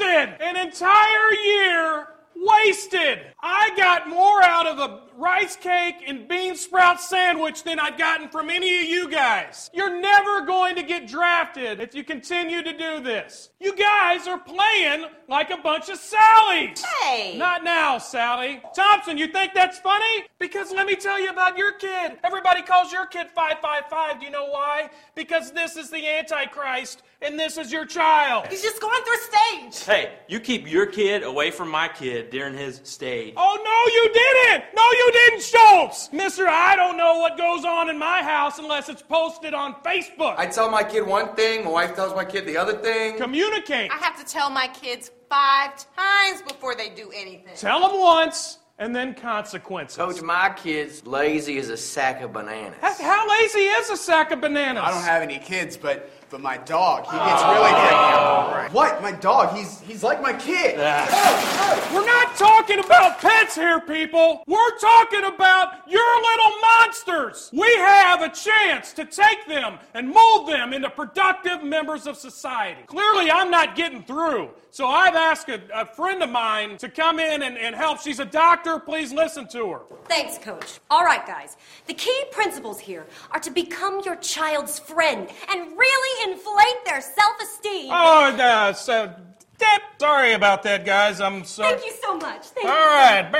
Wasted! An entire year wasted. I got more out of a rice cake and bean sprout sandwich than I'd gotten from any of you guys. You're never going to get drafted if you continue to do this. You guys are playing like a bunch of Sallys. Hey! Not now, Sally. Thompson, you think that's funny? Because let me tell you about your kid. Everybody calls your kid 555. Do you know why? Because this is the Antichrist and this is your child. He's just going through stage. Hey, you keep your kid away from my kid during his stage. Oh, no, you didn't! No, you didn't, Schultz! Mister, I don't know what goes on in my house unless it's posted on Facebook. I tell my kid one thing, my wife tells my kid the other thing. Communicate. I have to tell my kids five times before they do anything. Tell them once and then consequences. Coach, my kid's lazy as a sack of bananas. How- How lazy is a sack of bananas? I don't have any kids, but but my dog, he gets really oh. good. What? My dog? He's he's like my kid. We're not talking about pets here, people. We're talking about your little monsters. We have a chance to take them and mold them into productive members of society. Clearly, I'm not getting through. So I've asked a, a friend of mine to come in and, and help. She's a doctor. Please listen to her. Thanks, Coach. All right, guys. The key principles here are to become your child's friend and really inflate their self esteem. Oh, uh, so, Deb, sorry about that, guys. I'm sorry. Thank you so much. Thank All right.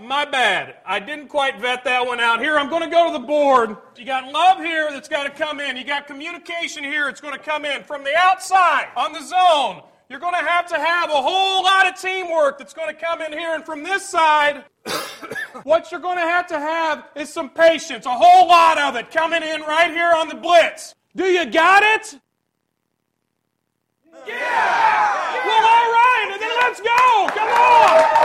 My bad. I didn't quite vet that one out. Here, I'm going to go to the board. You got love here that's got to come in. You got communication here. It's going to come in from the outside on the zone. You're going to have to have a whole lot of teamwork that's going to come in here. And from this side, what you're going to have to have is some patience, a whole lot of it coming in right here on the blitz. Do you got it? Yeah! Well, all right, and then let's go. Come on.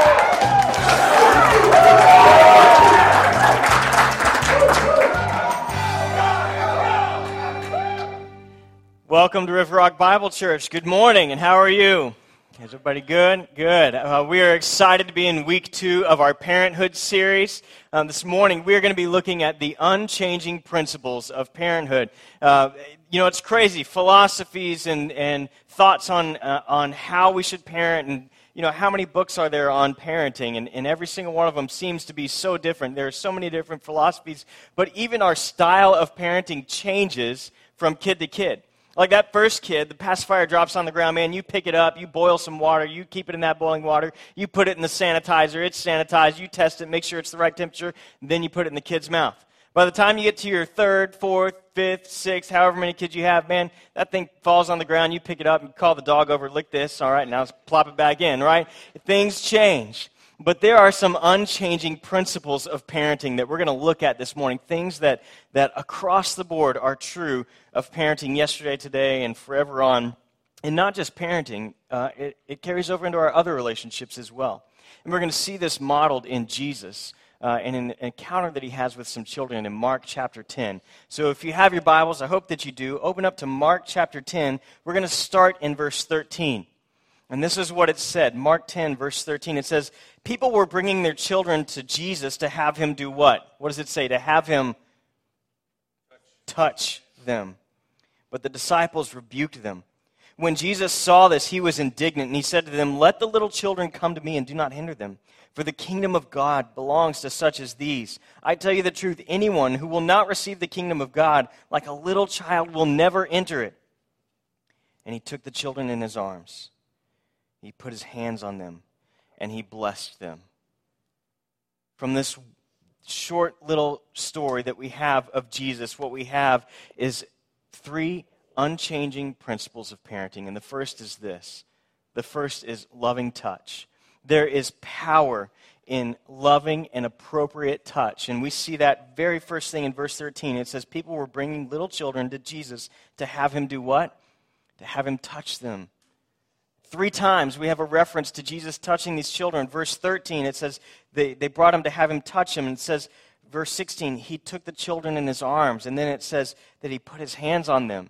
Welcome to River Rock Bible Church. Good morning, and how are you? Is everybody good? Good. Uh, we are excited to be in week two of our parenthood series. Um, this morning, we're going to be looking at the unchanging principles of parenthood. Uh, you know, it's crazy. Philosophies and, and thoughts on, uh, on how we should parent and you know, how many books are there on parenting? And, and every single one of them seems to be so different. There are so many different philosophies, but even our style of parenting changes from kid to kid. Like that first kid, the pacifier drops on the ground, man, you pick it up, you boil some water, you keep it in that boiling water, you put it in the sanitizer, it's sanitized, you test it, make sure it's the right temperature, then you put it in the kid's mouth. By the time you get to your third, fourth, fifth, sixth, however many kids you have, man, that thing falls on the ground, you pick it up, you call the dog over, lick this, all right, now plop it back in, right? Things change. But there are some unchanging principles of parenting that we're going to look at this morning. Things that, that across the board are true of parenting yesterday, today, and forever on. And not just parenting, uh, it, it carries over into our other relationships as well. And we're going to see this modeled in Jesus. Uh, in an encounter that he has with some children in Mark chapter 10. So if you have your Bibles, I hope that you do, open up to Mark chapter 10. We're going to start in verse 13. And this is what it said Mark 10, verse 13. It says, People were bringing their children to Jesus to have him do what? What does it say? To have him touch them. But the disciples rebuked them. When Jesus saw this, he was indignant, and he said to them, Let the little children come to me, and do not hinder them, for the kingdom of God belongs to such as these. I tell you the truth, anyone who will not receive the kingdom of God like a little child will never enter it. And he took the children in his arms. He put his hands on them, and he blessed them. From this short little story that we have of Jesus, what we have is three unchanging principles of parenting. And the first is this the first is loving touch. There is power in loving and appropriate touch. And we see that very first thing in verse 13. It says, People were bringing little children to Jesus to have him do what? To have him touch them. Three times we have a reference to Jesus touching these children. Verse 13, it says they, they brought him to have him touch him. And it says, verse 16, he took the children in his arms. And then it says that he put his hands on them.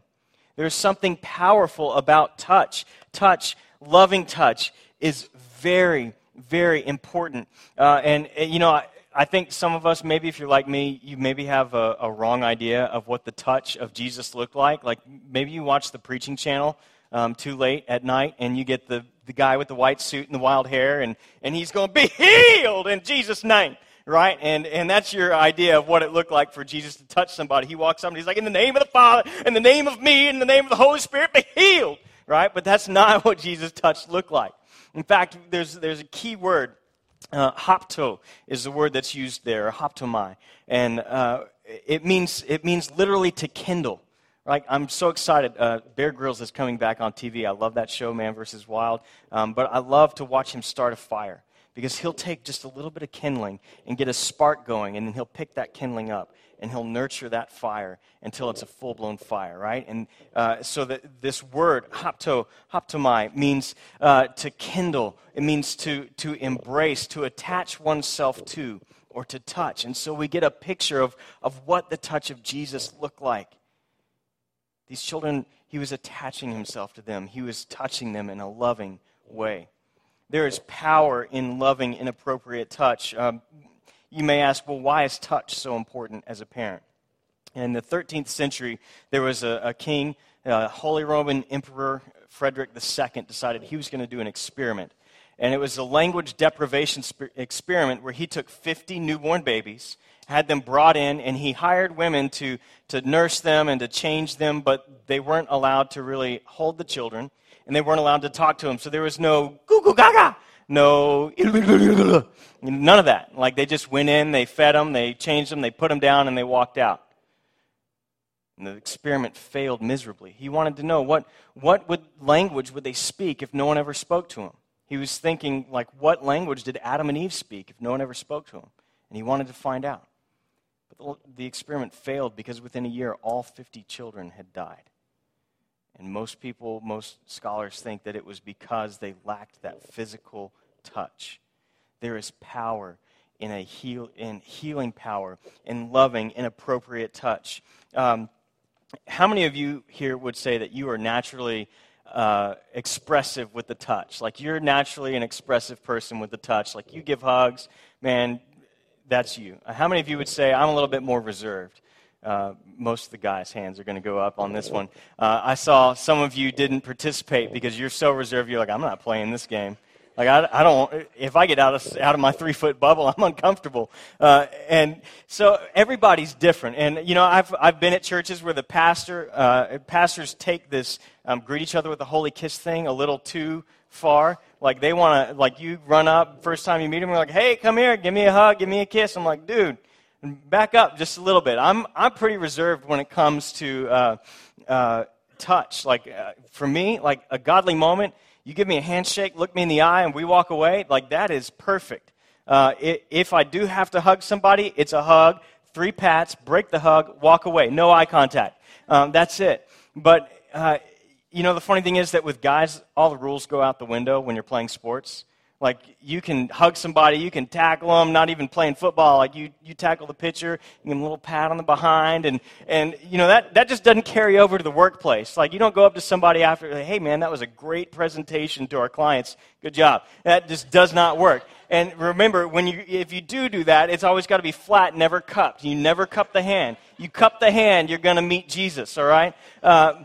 There's something powerful about touch. Touch, loving touch, is very, very important. Uh, and, uh, you know, I, I think some of us, maybe if you're like me, you maybe have a, a wrong idea of what the touch of Jesus looked like. Like maybe you watch the preaching channel um, too late at night, and you get the, the guy with the white suit and the wild hair, and, and he's going, to Be healed in Jesus' name right? And, and that's your idea of what it looked like for Jesus to touch somebody. He walks up and he's like, In the name of the Father, in the name of me, in the name of the Holy Spirit, be healed, right? But that's not what Jesus' touch looked like. In fact, there's, there's a key word. Uh, hopto is the word that's used there, hoptomai. And uh, it, means, it means literally to kindle. Like, I'm so excited. Uh, Bear Grylls is coming back on TV. I love that show, Man vs. Wild. Um, but I love to watch him start a fire because he'll take just a little bit of kindling and get a spark going, and then he'll pick that kindling up and he'll nurture that fire until it's a full blown fire, right? And uh, so that this word, hopto, hoptomai, means uh, to kindle, it means to, to embrace, to attach oneself to, or to touch. And so we get a picture of, of what the touch of Jesus looked like. These children, he was attaching himself to them, he was touching them in a loving way. There is power in loving inappropriate touch. Um, you may ask, well, why is touch so important as a parent? In the 13th century, there was a, a king, Holy Roman Emperor Frederick II, decided he was going to do an experiment. And it was a language deprivation experiment where he took 50 newborn babies, had them brought in, and he hired women to, to nurse them and to change them, but they weren't allowed to really hold the children, and they weren't allowed to talk to them. So there was no goo goo gaga no, none of that. Like they just went in, they fed them, they changed them, they put them down, and they walked out. And the experiment failed miserably. He wanted to know what, what would, language would they speak if no one ever spoke to him? He was thinking, like, what language did Adam and Eve speak if no one ever spoke to him? And he wanted to find out. The experiment failed because within a year, all 50 children had died. And most people, most scholars think that it was because they lacked that physical touch. There is power in a heal, in healing power, in loving, in appropriate touch. Um, how many of you here would say that you are naturally uh, expressive with the touch? Like you're naturally an expressive person with the touch. Like you give hugs, man, that's you. How many of you would say I'm a little bit more reserved? Uh, most of the guys' hands are going to go up on this one. Uh, I saw some of you didn't participate because you're so reserved. You're like, I'm not playing this game. Like I, I don't. If I get out of out of my three foot bubble, I'm uncomfortable. Uh, and so everybody's different. And you know, I've I've been at churches where the pastor uh, pastors take this um, greet each other with a holy kiss thing a little too far. Like they want to like you run up first time you meet them, you're like, hey, come here, give me a hug, give me a kiss. I'm like, dude back up just a little bit. I'm, I'm pretty reserved when it comes to uh, uh, touch. Like, uh, for me, like a godly moment, you give me a handshake, look me in the eye, and we walk away, like, that is perfect. Uh, if I do have to hug somebody, it's a hug, three pats, break the hug, walk away, no eye contact. Um, that's it. But, uh, you know, the funny thing is that with guys, all the rules go out the window when you're playing sports. Like you can hug somebody, you can tackle them, not even playing football. Like you, you tackle the pitcher, you give them a little pat on the behind, and, and you know, that, that just doesn't carry over to the workplace. Like you don't go up to somebody after, hey man, that was a great presentation to our clients. Good job. That just does not work. And remember, when you, if you do do that, it's always got to be flat, never cupped. You never cup the hand. You cup the hand, you're going to meet Jesus, all right? Uh,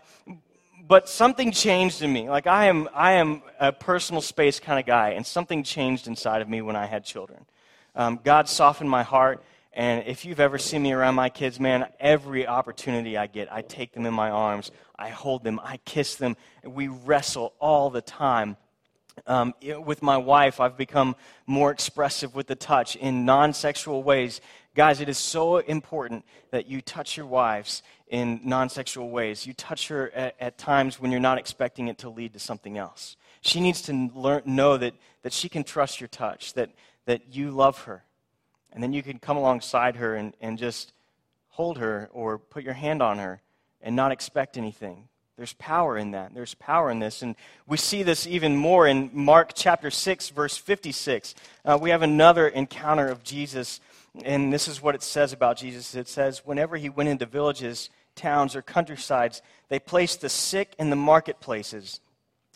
but something changed in me. Like I am, I am a personal space kind of guy, and something changed inside of me when I had children. Um, God softened my heart, and if you've ever seen me around my kids, man, every opportunity I get, I take them in my arms, I hold them, I kiss them, we wrestle all the time. Um, with my wife, I've become more expressive with the touch in non sexual ways. Guys, it is so important that you touch your wives in non sexual ways. You touch her at, at, times when you're not expecting it to lead to something else. She needs to learn, know that, that she can trust your touch, that, that you love her. And then you can come alongside her and, and just hold her or put your hand on her and not expect anything. There's power in that. There's power in this. And we see this even more in Mark chapter 6, verse 56. Uh, we have another encounter of Jesus. And this is what it says about Jesus it says, whenever he went into villages, towns, or countrysides, they placed the sick in the marketplaces.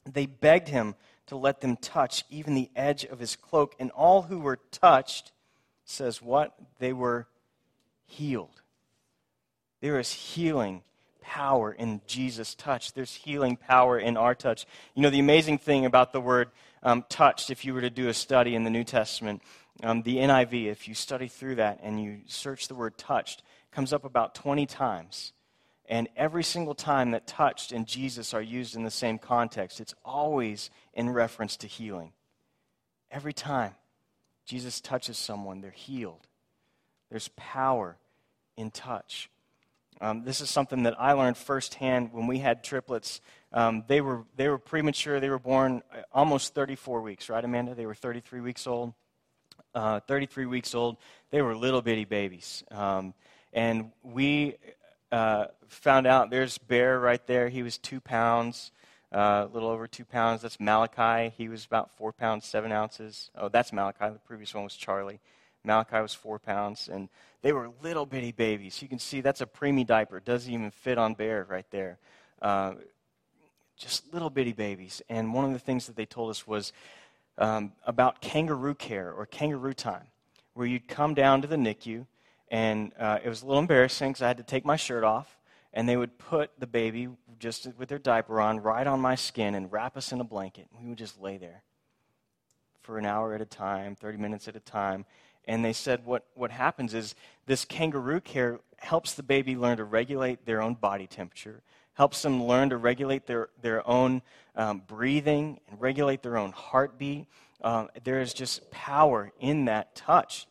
They begged him to let them touch even the edge of his cloak. And all who were touched, says what? They were healed. There is healing power in Jesus' touch. There's healing power in our touch. You know, the amazing thing about the word um, touched, if you were to do a study in the New Testament, um, the NIV, if you study through that and you search the word touched, comes up about 20 times. And every single time that touched and Jesus are used in the same context, it's always in reference to healing. Every time Jesus touches someone, they're healed. There's power in touch. Um, this is something that I learned firsthand when we had triplets. Um, they, were, they were premature. They were born uh, almost 34 weeks, right, Amanda? They were 33 weeks old. Uh, 33 weeks old. They were little bitty babies. Um, and we uh, found out there's Bear right there. He was two pounds, uh, a little over two pounds. That's Malachi. He was about four pounds, seven ounces. Oh, that's Malachi. The previous one was Charlie. Malachi was four pounds, and they were little bitty babies. You can see that's a preemie diaper. It doesn't even fit on Bear right there. Uh, just little bitty babies. And one of the things that they told us was um, about kangaroo care or kangaroo time, where you'd come down to the NICU, and uh, it was a little embarrassing because I had to take my shirt off, and they would put the baby just with their diaper on right on my skin and wrap us in a blanket. We would just lay there for an hour at a time, 30 minutes at a time. And they said what, what happens is this kangaroo care helps the baby learn to regulate their own body temperature, helps them learn to regulate their, their own um, breathing and regulate their own heartbeat. Um, there is just power in that touch.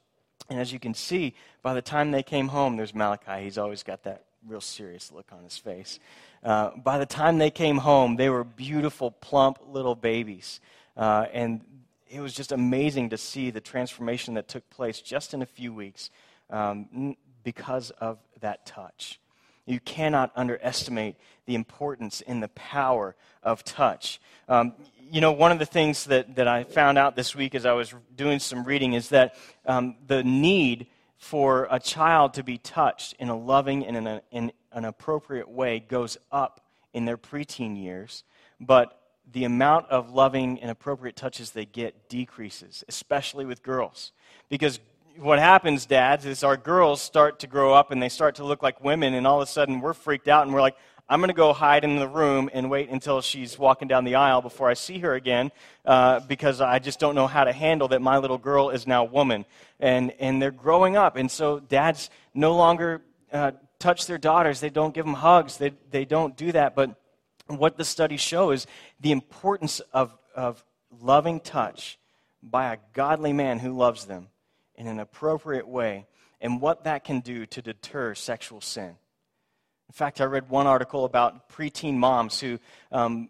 And as you can see, by the time they came home, there's Malachi. He's always got that real serious look on his face. Uh, by the time they came home, they were beautiful, plump little babies. Uh, and it was just amazing to see the transformation that took place just in a few weeks um, because of that touch. You cannot underestimate the importance and the power of touch. Um, you know, one of the things that, that I found out this week as I was doing some reading is that um, the need for a child to be touched in a loving and in, a, in an appropriate way goes up in their preteen years, but the amount of loving and appropriate touches they get decreases, especially with girls. Because what happens, dads, is our girls start to grow up and they start to look like women, and all of a sudden we're freaked out and we're like, I'm going to go hide in the room and wait until she's walking down the aisle before I see her again uh, because I just don't know how to handle that my little girl is now woman. And, and they're growing up. And so dads no longer uh, touch their daughters, they don't give them hugs, they, they don't do that. But what the studies show is the importance of, of loving touch by a godly man who loves them in an appropriate way and what that can do to deter sexual sin. In fact, I read one article about preteen moms who, um,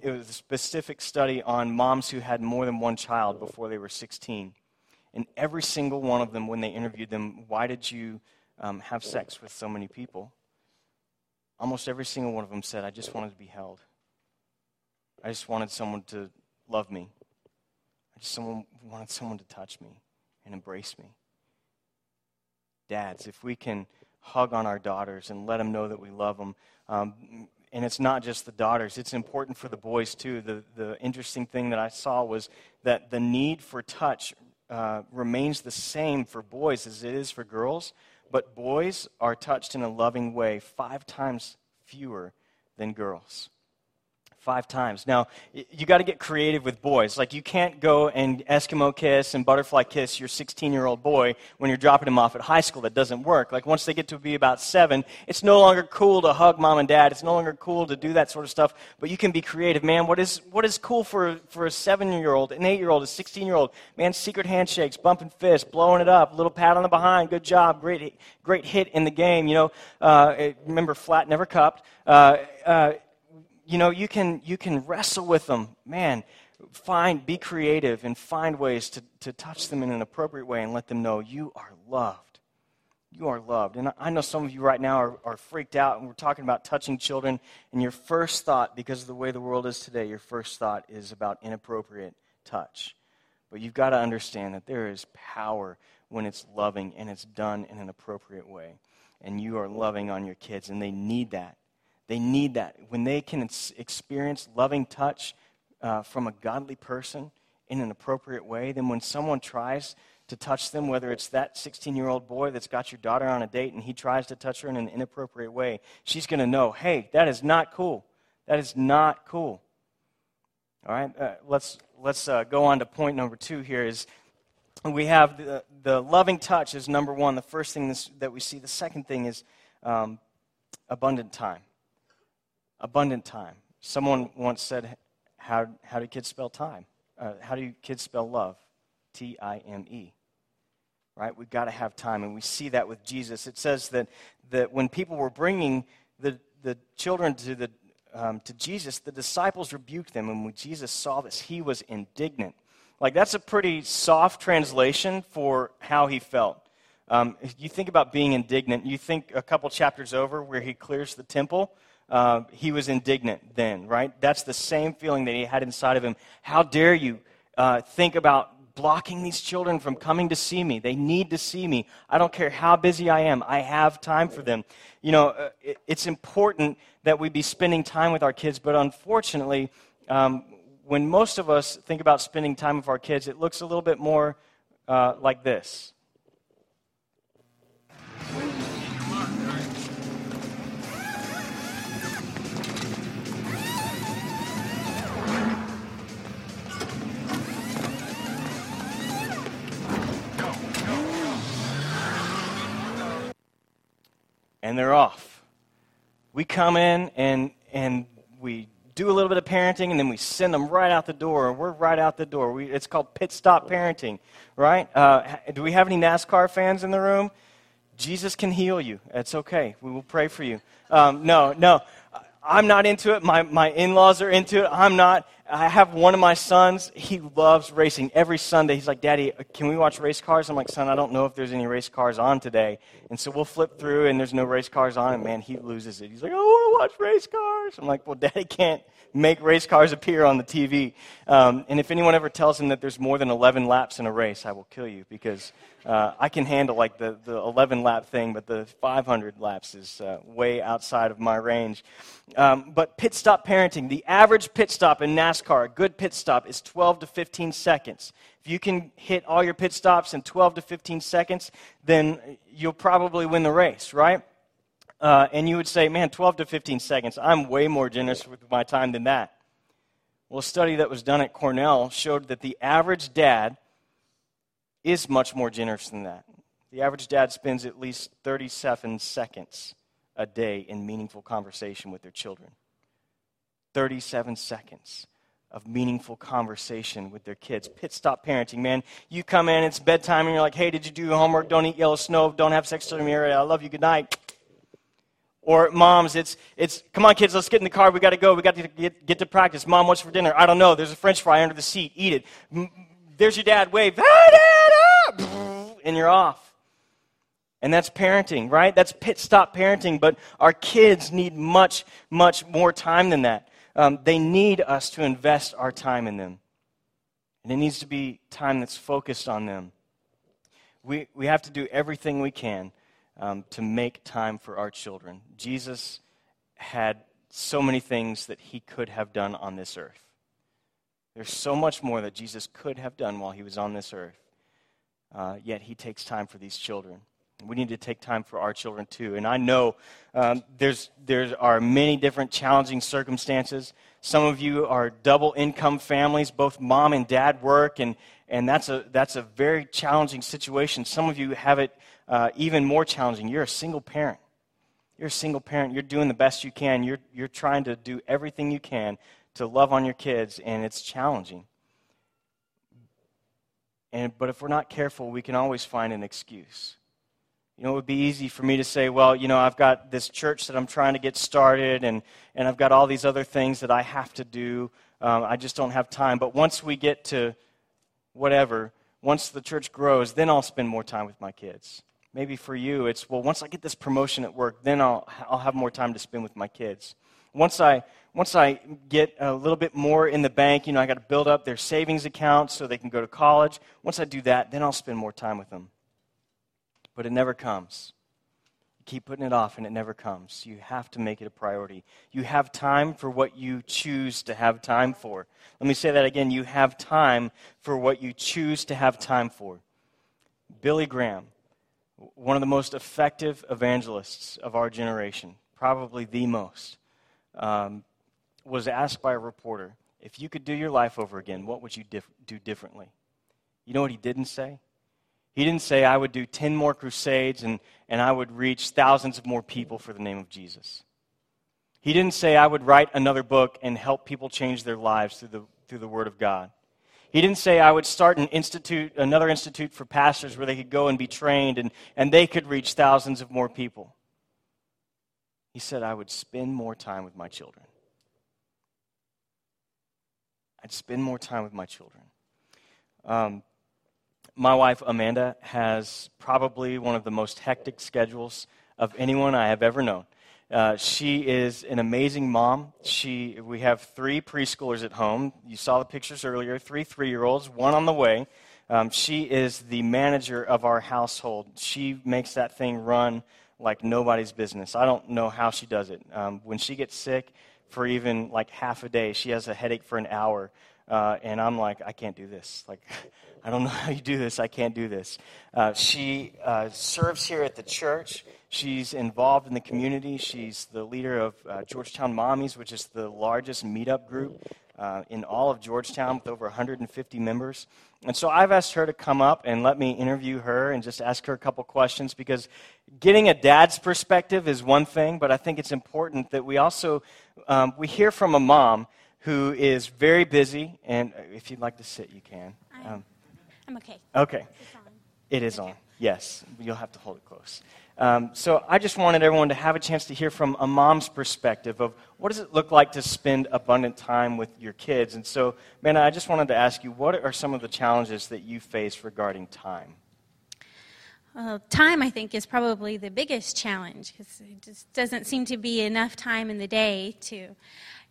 it was a specific study on moms who had more than one child before they were 16. And every single one of them, when they interviewed them, why did you um, have sex with so many people? Almost every single one of them said, I just wanted to be held. I just wanted someone to love me. I just someone, wanted someone to touch me and embrace me. Dads, if we can hug on our daughters and let them know that we love them, um, and it's not just the daughters, it's important for the boys too. The, the interesting thing that I saw was that the need for touch uh, remains the same for boys as it is for girls, but boys are touched in a loving way five times fewer than girls five times. Now, you got to get creative with boys. Like, you can't go and Eskimo kiss and butterfly kiss your 16 year old boy when you're dropping him off at high school. That doesn't work. Like, once they get to be about seven, it's no longer cool to hug mom and dad. It's no longer cool to do that sort of stuff. But you can be creative. Man, what is, what is cool for, for a seven year old, an eight year old, a 16 year old? Man, secret handshakes, bumping fists, blowing it up, little pat on the behind. Good job. Great, great hit in the game. You know, uh, remember, flat never cupped. Uh, uh, you know, you can, you can wrestle with them. Man, find, be creative and find ways to, to touch them in an appropriate way and let them know you are loved. You are loved. And I know some of you right now are, are freaked out, and we're talking about touching children, and your first thought, because of the way the world is today, your first thought is about inappropriate touch. But you've got to understand that there is power when it's loving and it's done in an appropriate way. And you are loving on your kids, and they need that. They need that. When they can experience loving touch uh, from a godly person in an appropriate way, then when someone tries to touch them, whether it's that 16 year old boy that's got your daughter on a date and he tries to touch her in an inappropriate way, she's going to know, hey, that is not cool. That is not cool. All right, uh, let's, let's uh, go on to point number two here is we have the, the loving touch is number one, the first thing this, that we see. The second thing is um, abundant time. Abundant time. Someone once said, How, how do kids spell time? Uh, how do kids spell love? T I M E. Right? We've got to have time, and we see that with Jesus. It says that, that when people were bringing the, the children to, the, um, to Jesus, the disciples rebuked them, and when Jesus saw this, he was indignant. Like, that's a pretty soft translation for how he felt. Um, you think about being indignant, you think a couple chapters over where he clears the temple. Uh, he was indignant then, right? That's the same feeling that he had inside of him. How dare you uh, think about blocking these children from coming to see me? They need to see me. I don't care how busy I am, I have time for them. You know, uh, it, it's important that we be spending time with our kids, but unfortunately, um, when most of us think about spending time with our kids, it looks a little bit more uh, like this. And they're off. We come in and, and we do a little bit of parenting and then we send them right out the door. We're right out the door. We, it's called pit stop parenting, right? Uh, do we have any NASCAR fans in the room? Jesus can heal you. It's okay. We will pray for you. Um, no, no. I'm not into it. My, my in laws are into it. I'm not. I have one of my sons. He loves racing. Every Sunday, he's like, Daddy, uh, can we watch race cars? I'm like, Son, I don't know if there's any race cars on today. And so we'll flip through, and there's no race cars on. And man, he loses it. He's like, I want to watch race cars. I'm like, Well, Daddy can't make race cars appear on the TV. Um, and if anyone ever tells him that there's more than 11 laps in a race, I will kill you because uh, I can handle like the, the 11 lap thing, but the 500 laps is uh, way outside of my range. Um, but pit stop parenting, the average pit stop in NASCAR, a good pit stop, is 12 to 15 seconds. If you can hit all your pit stops in 12 to 15 seconds, then you'll probably win the race, right? Uh, and you would say, man, 12 to 15 seconds, I'm way more generous with my time than that. Well, a study that was done at Cornell showed that the average dad is much more generous than that. The average dad spends at least 37 seconds a day in meaningful conversation with their children. 37 seconds of meaningful conversation with their kids. Pit stop parenting, man. You come in, it's bedtime, and you're like, hey, did you do your homework? Don't eat yellow snow. Don't have sex till married. I love you. Good night. Or moms, it's, it's come on, kids, let's get in the car. We got to go. We got to get, get to practice. Mom, what's for dinner? I don't know. There's a french fry under the seat. Eat it. There's your dad. Wave. And you're off. And that's parenting, right? That's pit stop parenting. But our kids need much, much more time than that. Um, they need us to invest our time in them. And it needs to be time that's focused on them. We, we have to do everything we can um, to make time for our children. Jesus had so many things that he could have done on this earth. There's so much more that Jesus could have done while he was on this earth. Uh, yet he takes time for these children. We need to take time for our children too. And I know um, there's, there are many different challenging circumstances. Some of you are double income families, both mom and dad work, and, and that's, a, that's a very challenging situation. Some of you have it uh, even more challenging. You're a single parent. You're a single parent. You're doing the best you can. You're, you're trying to do everything you can to love on your kids, and it's challenging. And, but if we're not careful, we can always find an excuse. You know, it would be easy for me to say, well, you know, I've got this church that I'm trying to get started, and, and I've got all these other things that I have to do. Um, I just don't have time. But once we get to whatever, once the church grows, then I'll spend more time with my kids. Maybe for you, it's, well, once I get this promotion at work, then I'll, I'll have more time to spend with my kids. Once I, once I get a little bit more in the bank, you know, I got to build up their savings accounts so they can go to college. Once I do that, then I'll spend more time with them. But it never comes. You keep putting it off and it never comes. You have to make it a priority. You have time for what you choose to have time for. Let me say that again. You have time for what you choose to have time for. Billy Graham, one of the most effective evangelists of our generation, probably the most, um, was asked by a reporter, if you could do your life over again, what would you dif- do differently? You know what he didn't say? He didn't say, I would do 10 more crusades and, and I would reach thousands of more people for the name of Jesus. He didn't say, I would write another book and help people change their lives through the, through the Word of God. He didn't say, I would start an institute, another institute for pastors where they could go and be trained and, and they could reach thousands of more people. He said, I would spend more time with my children. I'd spend more time with my children. Um, my wife, Amanda, has probably one of the most hectic schedules of anyone I have ever known. Uh, she is an amazing mom. She, we have three preschoolers at home. You saw the pictures earlier three three year olds, one on the way. Um, she is the manager of our household. She makes that thing run like nobody's business. I don't know how she does it. Um, when she gets sick for even like half a day, she has a headache for an hour. Uh, and I'm like, I can't do this. Like, I don't know how you do this. I can't do this. Uh, she uh, serves here at the church. She's involved in the community. She's the leader of uh, Georgetown Mommies, which is the largest meetup group uh, in all of Georgetown with over 150 members. And so I've asked her to come up and let me interview her and just ask her a couple questions because getting a dad's perspective is one thing, but I think it's important that we also um, we hear from a mom who is very busy. And if you'd like to sit, you can. Um, I'm okay. Okay. It is on. Yes. You'll have to hold it close. Um, so I just wanted everyone to have a chance to hear from a mom's perspective of what does it look like to spend abundant time with your kids. And so, man, I just wanted to ask you, what are some of the challenges that you face regarding time? Well, time, I think, is probably the biggest challenge because it just doesn't seem to be enough time in the day to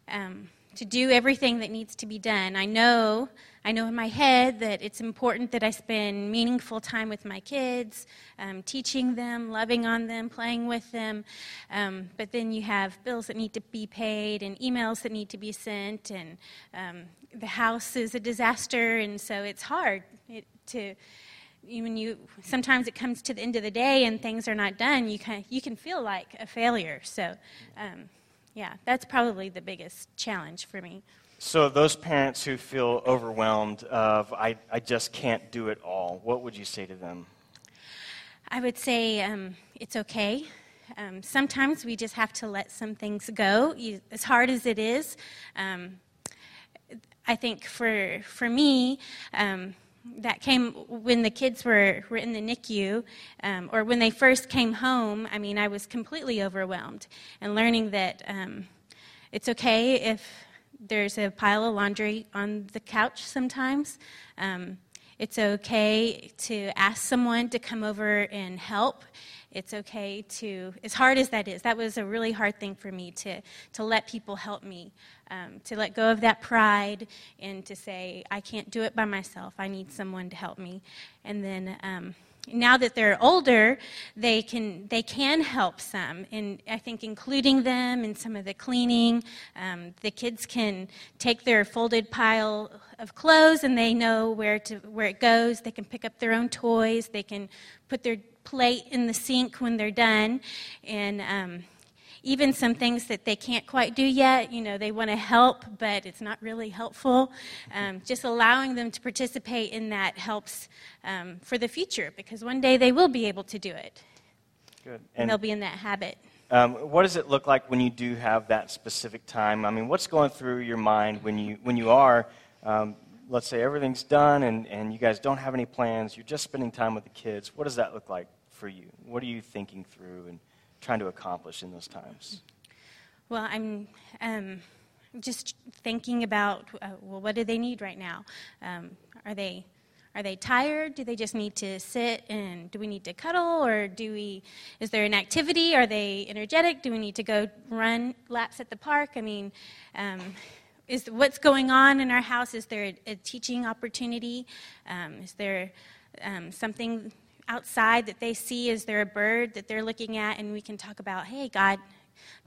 um, to do everything that needs to be done. I know, I know in my head that it's important that I spend meaningful time with my kids, um, teaching them, loving on them, playing with them. Um, but then you have bills that need to be paid and emails that need to be sent, and um, the house is a disaster, and so it's hard it, to when you sometimes it comes to the end of the day and things are not done you can you can feel like a failure so um, yeah, that's probably the biggest challenge for me. So, those parents who feel overwhelmed of, I, I just can't do it all, what would you say to them? I would say um, it's okay. Um, sometimes we just have to let some things go, you, as hard as it is. Um, I think for, for me, um, that came when the kids were, were in the NICU, um, or when they first came home. I mean, I was completely overwhelmed. And learning that um, it's okay if there's a pile of laundry on the couch sometimes. Um, it's okay to ask someone to come over and help. It's okay to, as hard as that is, that was a really hard thing for me to, to let people help me, um, to let go of that pride and to say, I can't do it by myself. I need someone to help me. And then, um, now that they're older, they can they can help some, and I think including them in some of the cleaning. Um, the kids can take their folded pile of clothes, and they know where to where it goes. They can pick up their own toys. They can put their plate in the sink when they're done. And um, even some things that they can't quite do yet, you know, they want to help, but it's not really helpful. Um, just allowing them to participate in that helps um, for the future because one day they will be able to do it. Good. And, and they'll be in that habit. Um, what does it look like when you do have that specific time? I mean, what's going through your mind when you, when you are um, let's say everything's done and, and you guys don't have any plans, you're just spending time with the kids, what does that look like for you? What are you thinking through and trying to accomplish in those times? Well, I'm um, just thinking about uh, well, what do they need right now? Um, are they are they tired? Do they just need to sit and do we need to cuddle or do we is there an activity? Are they energetic? Do we need to go run laps at the park? I mean, um, is what's going on in our house? Is there a, a teaching opportunity? Um, is there um, something outside that they see? Is there a bird that they're looking at, and we can talk about, hey, God,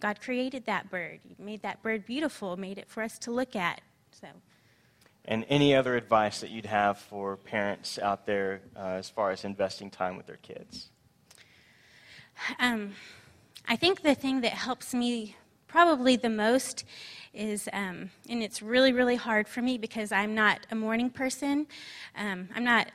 God created that bird. He made that bird beautiful, made it for us to look at. So. and any other advice that you'd have for parents out there uh, as far as investing time with their kids. Um, I think the thing that helps me probably the most is, um, and it's really, really hard for me because I'm not a morning person. Um, I'm not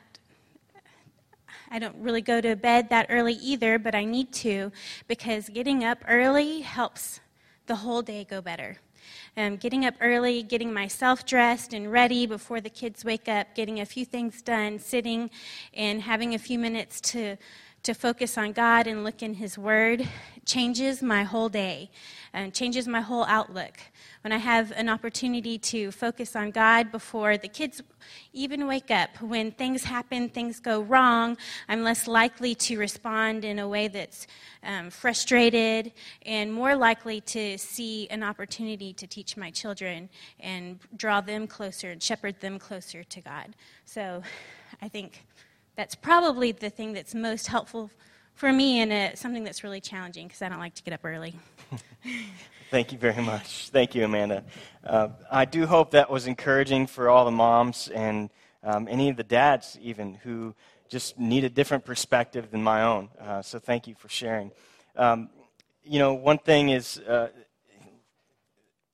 I don't really go to bed that early either, but I need to because getting up early helps the whole day go better. Um, getting up early, getting myself dressed and ready before the kids wake up, getting a few things done, sitting and having a few minutes to to focus on God and look in His Word changes my whole day and changes my whole outlook. When I have an opportunity to focus on God before the kids even wake up, when things happen, things go wrong, I'm less likely to respond in a way that's um, frustrated and more likely to see an opportunity to teach my children and draw them closer and shepherd them closer to God. So I think that's probably the thing that's most helpful for me and uh, something that's really challenging because I don't like to get up early. Thank you very much. Thank you, Amanda. Uh, I do hope that was encouraging for all the moms and um, any of the dads, even, who just need a different perspective than my own. Uh, so thank you for sharing. Um, you know, one thing is, uh,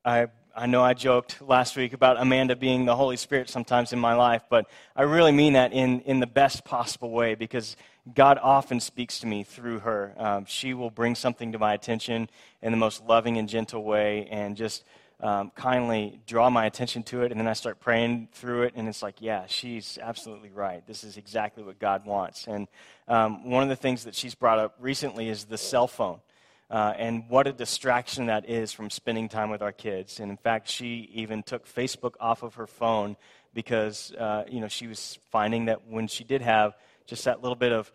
I I know I joked last week about Amanda being the Holy Spirit sometimes in my life, but I really mean that in, in the best possible way because God often speaks to me through her. Um, she will bring something to my attention in the most loving and gentle way and just um, kindly draw my attention to it. And then I start praying through it, and it's like, yeah, she's absolutely right. This is exactly what God wants. And um, one of the things that she's brought up recently is the cell phone. Uh, and what a distraction that is from spending time with our kids. And in fact, she even took Facebook off of her phone because uh, you know she was finding that when she did have just that little bit of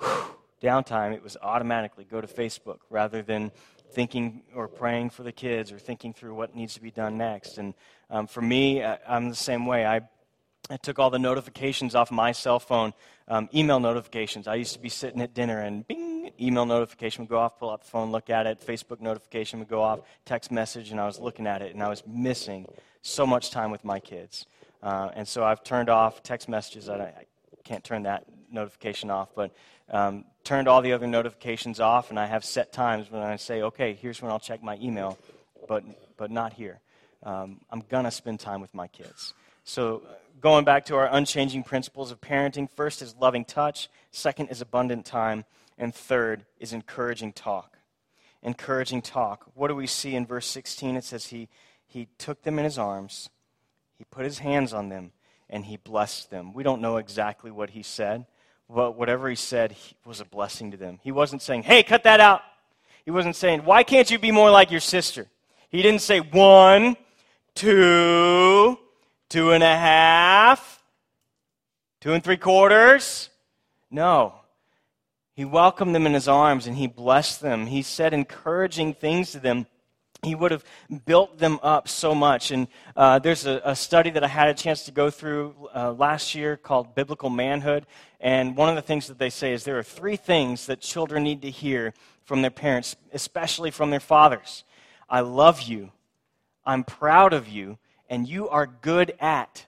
whew, downtime, it was automatically go to Facebook rather than thinking or praying for the kids or thinking through what needs to be done next. And um, for me, I, I'm the same way. I I took all the notifications off my cell phone, um, email notifications. I used to be sitting at dinner and bing, email notification would go off, pull out the phone, look at it. Facebook notification would go off, text message, and I was looking at it and I was missing so much time with my kids. Uh, and so I've turned off text messages. I, I can't turn that notification off, but um, turned all the other notifications off, and I have set times when I say, okay, here's when I'll check my email, but, but not here. Um, I'm going to spend time with my kids. So going back to our unchanging principles of parenting first is loving touch, second is abundant time, and third is encouraging talk. Encouraging talk. What do we see in verse 16? It says, He, he took them in his arms, he put his hands on them, and he blessed them. We don't know exactly what he said, but whatever he said he was a blessing to them. He wasn't saying, Hey, cut that out. He wasn't saying, Why can't you be more like your sister? He didn't say, One, two, two and a half, two and three quarters? No. He welcomed them in his arms and he blessed them. He said encouraging things to them. He would have built them up so much. And uh, there's a, a, study that I had a chance to go through uh, last year called Biblical Manhood. And one of the things that they say is there are three things that children need to hear from their parents, especially from their fathers I love you, I'm proud of you, and you are good at,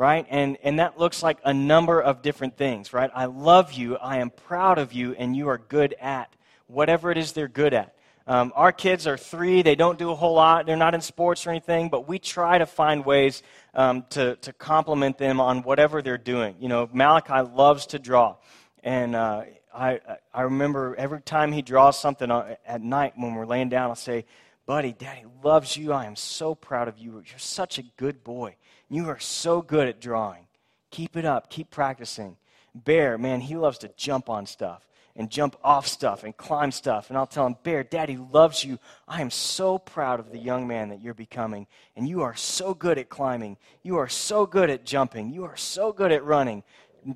right? And, and that looks like a number of different things, right? I love you, I am proud of you, and you are good at whatever it is they're good at. Um, our kids are three. They don't do a whole lot. They're not in sports or anything, but we try to find ways um, to, to compliment them on whatever they're doing. You know, Malachi loves to draw. And uh, I, I remember every time he draws something at night when we're laying down, I'll say, Buddy, Daddy loves you. I am so proud of you. You're such a good boy. You are so good at drawing. Keep it up. Keep practicing. Bear, man, he loves to jump on stuff and jump off stuff and climb stuff. And I'll tell him, Bear, Daddy loves you. I am so proud of the young man that you're becoming. And you are so good at climbing. You are so good at jumping. You are so good at running.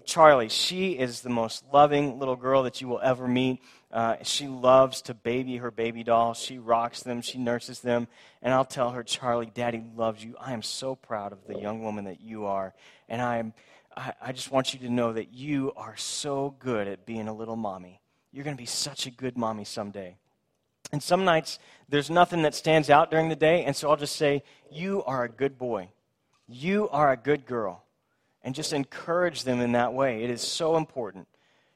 Charlie, she is the most loving little girl that you will ever meet. Uh, she loves to baby her baby dolls. She rocks them, she nurses them. And I'll tell her, Charlie, Daddy loves you. I am so proud of the young woman that you are. And I, am, I, I just want you to know that you are so good at being a little mommy. You're going to be such a good mommy someday. And some nights, there's nothing that stands out during the day. And so I'll just say, You are a good boy. You are a good girl. And just encourage them in that way. It is so important.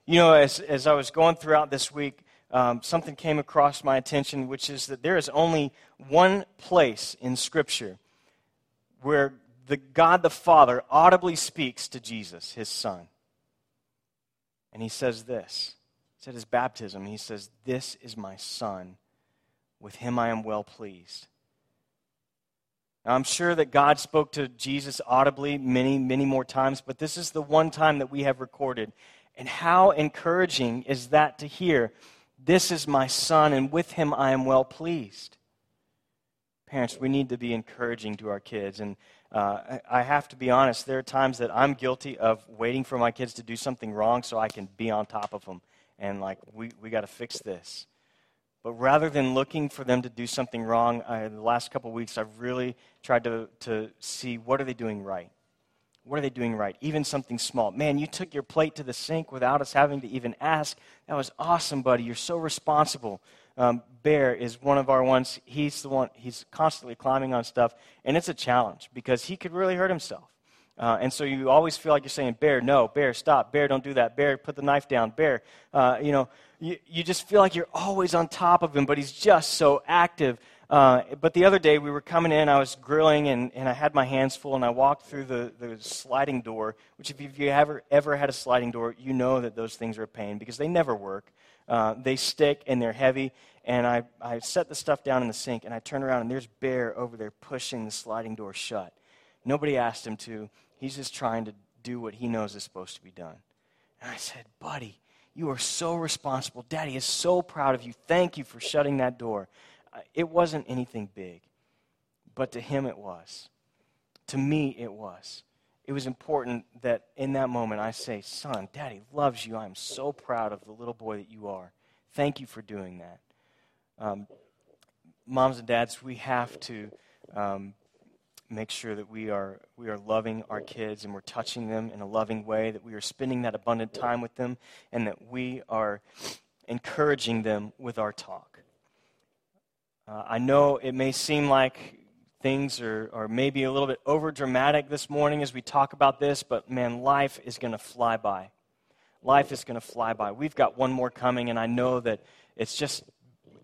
You know, as, as I was going throughout this week, um, something came across my attention, which is that there is only one place in Scripture where the God the Father audibly speaks to Jesus, his Son. And he says this. It's at his baptism. He says, This is my Son. With him I am well pleased. Now, I'm sure that God spoke to Jesus audibly many, many more times, but this is the one time that we have recorded. And how encouraging is that to hear? This is my son, and with him I am well pleased. Parents, we need to be encouraging to our kids. And uh, I have to be honest, there are times that I'm guilty of waiting for my kids to do something wrong so I can be on top of them. And, like, we, we got to fix this. But rather than looking for them to do something wrong, I, the last couple weeks I've really tried to, to see what are they doing right. What are they doing right? Even something small. Man, you took your plate to the sink without us having to even ask. That was awesome, buddy. You're so responsible. Um, Bear is one of our ones. He's the one, he's constantly climbing on stuff, and it's a challenge because he could really hurt himself. Uh, and so you always feel like you're saying, Bear, no, Bear, stop, Bear, don't do that, Bear, put the knife down, Bear. Uh, you know, you, you just feel like you're always on top of him, but he's just so active. Uh, but the other day we were coming in, I was grilling, and, and I had my hands full, and I walked through the, the sliding door, which if, if you ever, ever had a sliding door, you know that those things are a pain because they never work. Uh, they stick and they're heavy. And I, I set the stuff down in the sink, and I turn around, and there's Bear over there pushing the sliding door shut. Nobody asked him to. He's just trying to do what he knows is supposed to be done. And I said, Buddy, you are so responsible. Daddy is so proud of you. Thank you for shutting that door. It wasn't anything big, but to him it was. To me, it was. It was important that in that moment I say, Son, Daddy loves you. I am so proud of the little boy that you are. Thank you for doing that. Um, moms and dads, we have to um, make sure that we are, we are loving our kids and we're touching them in a loving way, that we are spending that abundant time with them, and that we are encouraging them with our talk. Uh, I know it may seem like things are, are maybe a little bit over dramatic this morning as we talk about this, but man, life is going to fly by. Life is going to fly by. We've got one more coming, and I know that it's just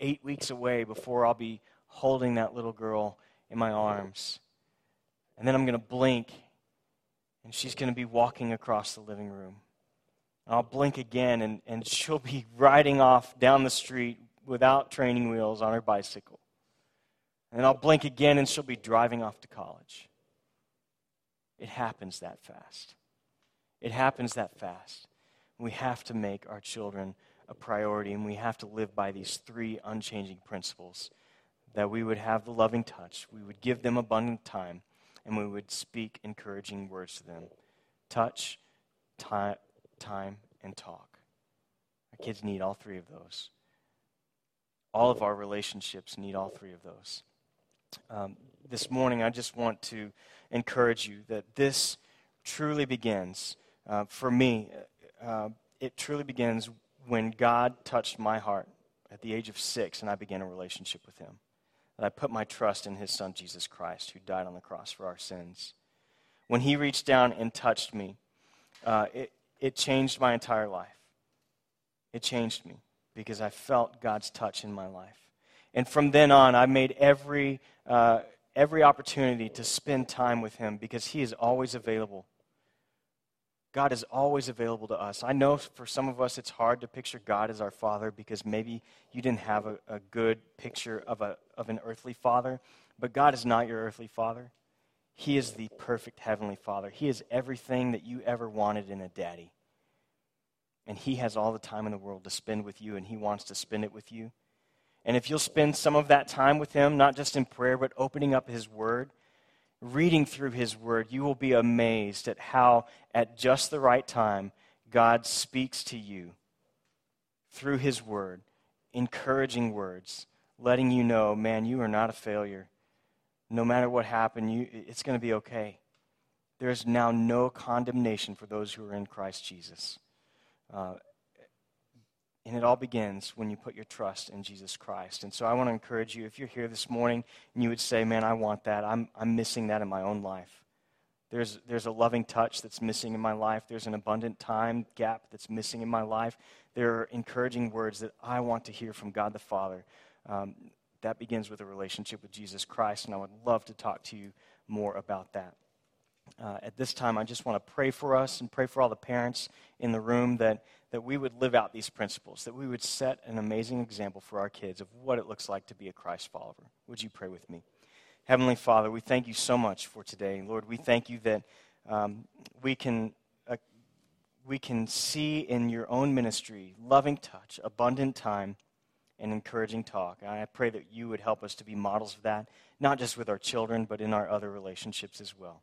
eight weeks away before I'll be holding that little girl in my arms. And then I'm going to blink, and she's going to be walking across the living room. I'll blink again, and, and she'll be riding off down the street without training wheels on her bicycle. And I'll blink again, and she'll be driving off to college. It happens that fast. It happens that fast. We have to make our children a priority, and we have to live by these three unchanging principles that we would have the loving touch, we would give them abundant time, and we would speak encouraging words to them. Touch, time, time, and talk. Our kids need all three of those. All of our relationships need all three of those. Um, this morning, I just want to encourage you that this truly begins, uh, for me, uh, it truly begins when God touched my heart at the age of six and I began a relationship with Him that I put my trust in his son, Jesus Christ, who died on the cross for our sins. When he reached down and touched me, uh, it, it changed my entire life. It changed me because I felt God's touch in my life. And from then on, I made every, uh, every opportunity to spend time with him because he is always available God is always available to us. I know for some of us it's hard to picture God as our Father because maybe you didn't have a, a good picture of, a, of an earthly Father, but God is not your earthly Father. He is the perfect Heavenly Father. He is everything that you ever wanted in a daddy. And He has all the time in the world to spend with you, and He wants to spend it with you. And if you'll spend some of that time with Him, not just in prayer, but opening up His Word, reading through His Word, you will be amazed at how, at just the right time, God speaks to you through His Word, encouraging words, letting you know, man, you are not a failure. No matter what happened, you, it's going to be okay. There is now no condemnation for those who are in Christ Jesus. Uh, and it all begins when you put your trust in Jesus Christ. And so I want to encourage you if you're here this morning and you would say, Man, I want that. I'm, I'm missing that in my own life. There's, there's a loving touch that's missing in my life. There's an abundant time gap that's missing in my life. There are encouraging words that I want to hear from God the Father. Um, that begins with a relationship with Jesus Christ, and I would love to talk to you more about that. Uh, at this time, I just want to pray for us and pray for all the parents in the room that, that we would live out these principles, that we would set an amazing example for our kids of what it looks like to be a Christ follower. Would you pray with me? Heavenly Father, we thank you so much for today. Lord, we thank you that um, we, can, uh, we can see in your own ministry loving touch, abundant time, and encouraging talk. And I pray that you would help us to be models of that, not just with our children, but in our other relationships as well.